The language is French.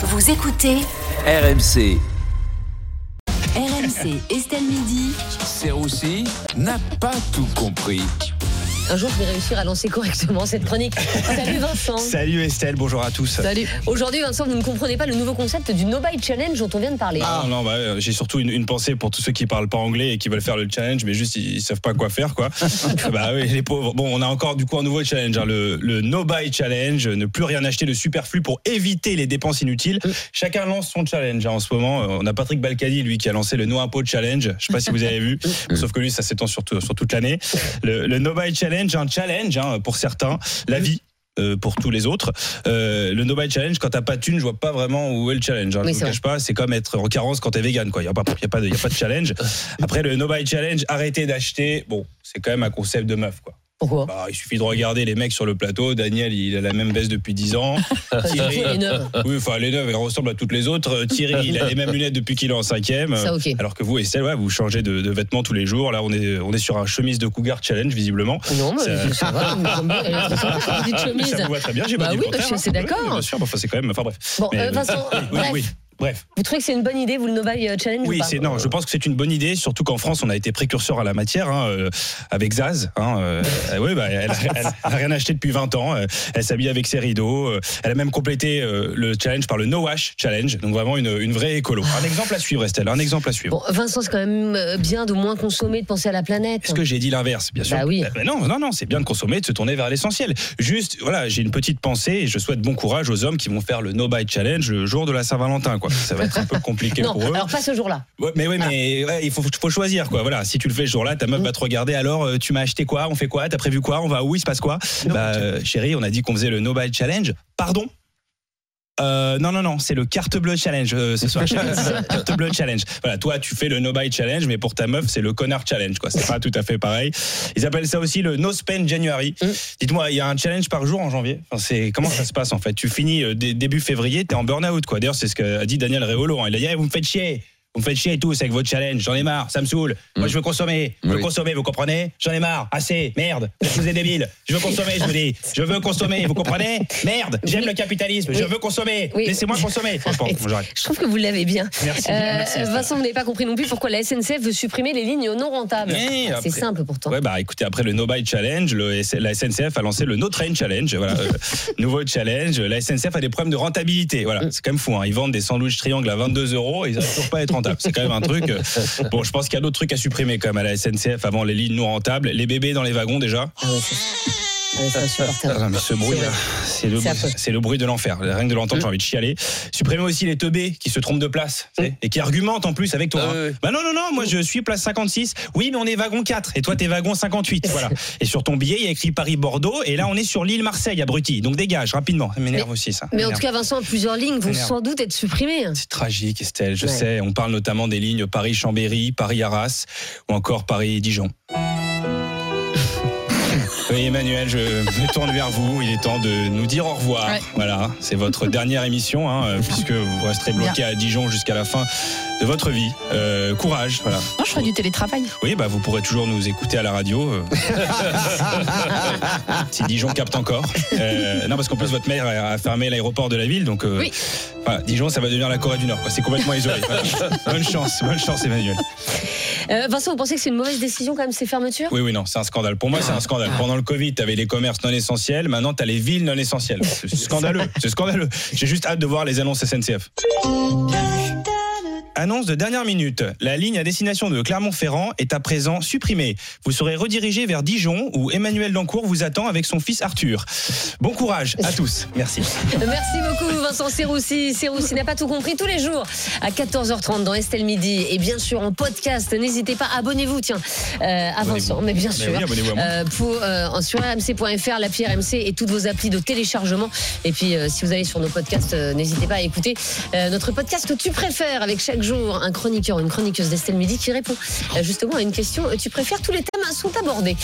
Vous écoutez RMC, RMC Estelle Midi. Serroussi n'a pas tout compris. Un jour, je vais réussir à lancer correctement cette chronique. Salut Vincent. Salut Estelle, bonjour à tous. Salut. Aujourd'hui, Vincent, vous ne comprenez pas le nouveau concept du No Buy Challenge dont on vient de parler. Ah non, bah, euh, j'ai surtout une, une pensée pour tous ceux qui parlent pas anglais et qui veulent faire le challenge, mais juste ils, ils savent pas quoi faire, quoi. bah oui, les pauvres. Bon, on a encore du coup un nouveau challenge, hein, le, le No Buy Challenge, ne plus rien acheter de superflu pour éviter les dépenses inutiles. Chacun lance son challenge hein, en ce moment. Euh, On a Patrick Balkany, lui, qui a lancé le No Impôt Challenge. Je sais pas si vous avez vu, sauf que lui, ça s'étend sur toute l'année. Le, le No Buy Challenge, un challenge hein, pour certains, la vie. euh, pour tous les autres. Euh, le No Buy Challenge, quand t'as pas de thune, je vois pas vraiment où est le challenge. hein. Oui, je c'est vous cache pas, c'est comme être en carence quand t'es vegan, quoi. Il y a a pas de, y a pas de challenge. Après le No Buy Challenge, arrêtez d'acheter. Bon, c'est quand même un concept de meuf, quoi. Pourquoi Bah, il suffit de regarder les mecs sur le plateau. Daniel, il a la même veste depuis 10 ans. Thierry, Elle est neuve. oui, enfin, les neuves, elle ressemble à toutes les autres. Euh, Thierry, il a les mêmes lunettes depuis qu'il est en cinquième. Ça, ok. Alors que vous, Estelle, ouais, vous changez de, de vêtements tous les jours. Là, on est, on est sur un chemise de cougar challenge, visiblement. Non, mais Ça- ça va, ça vous va très bien, j'ai Bah pas dit oui, le contraire, je suis assez d'accord. Bien sûr, bah, enfin, c'est quand même. Enfin, bref. Bon, Mais, euh, euh, Vincent, oui, bref, oui, bref. vous trouvez que c'est une bonne idée, vous, le No Buy Challenge ou Oui, c'est non. Je pense que c'est une bonne idée, surtout qu'en France, on a été précurseur à la matière hein, euh, avec Zaz. Hein, euh, euh, ouais, bah, elle, elle- elle a rien acheté depuis 20 ans. euh, elle s'habille avec ses rideaux. euh, elle a même complété euh, le challenge par le No Wash Challenge. Donc vraiment une, une vraie écolo. Un exemple à suivre, Estelle. Un exemple à suivre. Bon, Vincent, c'est quand même euh, bien de moins consommer, de penser à la planète. Est-ce que j'ai dit l'inverse, bien sûr? Bah oui. Euh, bah non, non, non, c'est bien de consommer, de se tourner vers l'essentiel. Juste, voilà, j'ai une petite pensée et je souhaite bon courage aux hommes qui vont faire le No Buy Challenge le jour de la Saint-Valentin. Quoi. Ça va être un peu compliqué Non, pour eux. alors pas ce jour-là. Ouais, mais oui, mais ouais, il faut, faut choisir quoi. Voilà, si tu le fais ce jour-là, ta meuf va te regarder. Alors, euh, tu m'as acheté quoi? On fait quoi? T'as prévu quoi? On va où? Il se passe quoi? Bah, euh, chérie, on a dit qu'on faisait le No Buy Challenge. Pardon? Euh, non, non, non, c'est le carte bleue challenge euh, ce soir. carte bleue challenge. Voilà, toi, tu fais le no buy challenge, mais pour ta meuf, c'est le connard challenge, quoi. C'est pas tout à fait pareil. Ils appellent ça aussi le no spend January. Mm. Dites-moi, il y a un challenge par jour en janvier? Enfin, c'est comment ça se passe en fait? Tu finis euh, dé- début février, t'es en burn-out, quoi. D'ailleurs, c'est ce qu'a dit Daniel Réolo. hein. Il a dit, Eh, vous me faites chier. Vous me faites chier tous avec votre challenge, j'en ai marre, ça me saoule. Moi je veux consommer, je veux Oui. consommer, vous comprenez J'en ai marre, assez, merde, vous êtes débiles. Je veux consommer, je vous dis. Je veux consommer, vous comprenez Merde, j'aime le capitalisme, je veux consommer. Laissez-moi consommer. J'arrête. Je trouve que vous l'avez bien. Merci. Euh, merci. Vincent, vous n'avez pas compris non plus pourquoi la SNCF veut supprimer les lignes non rentables. Mais C'est simple pourtant. Ouais, bah écoutez, après le No Buy Challenge, le la SNCF a lancé le No Train Challenge. Voilà, euh, nouveau challenge. La SNCF a des problèmes de rentabilité. Voilà, Mm. c'est quand même fou. Hein. Ils vendent des sandwichs triangles à 22 euros et ils n'arrivent toujours pas à être C'est quand même un truc. euh, Bon, je pense qu'il y a d'autres trucs à supprimer même à la SNCF avant les lignes non rentables. Les bébés dans les wagons déjà. Ah ouais, c'est ouais, c'est insupportable. Non, mais ce bruit, C'est le, C'est le bruit de l'enfer. Rien que de l'entendre, Mm. j'ai envie de chialer. Supprimer aussi les teubés qui se trompent de place sais, et qui argumentent en plus avec toi. Ah hein. Bah non, non, non, moi je suis place 56. Oui, mais on est wagon 4 et toi t'es wagon 58. Voilà. Et sur ton billet, il y a écrit Paris-Bordeaux et là on est sur l'île Marseille, abruti. Donc dégage rapidement. Ça m'énerve Mais- aussi ça. Mais en tout cas, Vincent, plusieurs lignes vont sans doute être supprimées. C'est tragique, Estelle, je Ouais. sais. On parle notamment des lignes Paris-Chambéry, Paris-Arras ou encore Paris-Dijon. Oui, Emmanuel, je me tourne vers vous. Il est temps de nous dire au revoir. Ouais. Voilà, c'est votre dernière émission, hein, euh, puisque vous resterez bloqué à Dijon jusqu'à la fin de votre vie. Euh, courage, voilà. Moi, je ferais du télétravail. Oui, bah, vous pourrez toujours nous écouter à la radio. euh. si Dijon capte encore. Euh, non, parce qu'en plus, votre mère a fermé l'aéroport de la ville. Donc, euh, Oui. voilà, Dijon, ça va devenir la Corée du Nord. C'est complètement isolé. Voilà. Bonne chance, bonne chance, Emmanuel. Vincent, vous pensez que c'est une mauvaise décision quand même ces fermetures? Oui, oui, non, c'est un scandale. Pour moi, c'est un scandale. Pendant le Covid, tu avais les commerces non essentiels. Maintenant, tu as les villes non essentielles. C'est scandaleux. C'est scandaleux. J'ai juste hâte de voir les annonces SNCF. Annonce de dernière minute. La ligne à destination de Clermont-Ferrand est à présent supprimée. Vous serez redirigé vers Dijon où Emmanuel Dancourt vous attend avec son fils Arthur. Bon courage à tous. Merci. Merci beaucoup Vincent Serroussi. Serroussi n'a pas tout compris tous les jours à 14h30 dans Estelle Midi et bien sûr en podcast. N'hésitez pas, abonnez-vous tiens euh, à. Vincent, mais bien Mais sûr. oui, abonnez-vous à moi. Euh, pour, euh, sur rmc.fr, l'appli RMC et toutes vos applis de téléchargement. Et puis si vous allez sur nos podcasts, n'hésitez pas à écouter notre podcast que tu préfères avec chaque jour un chroniqueur ou une chroniqueuse d'Estelle Midi qui répond euh, justement à une question. Euh, Tu préfères tous les thèmes sont abordés.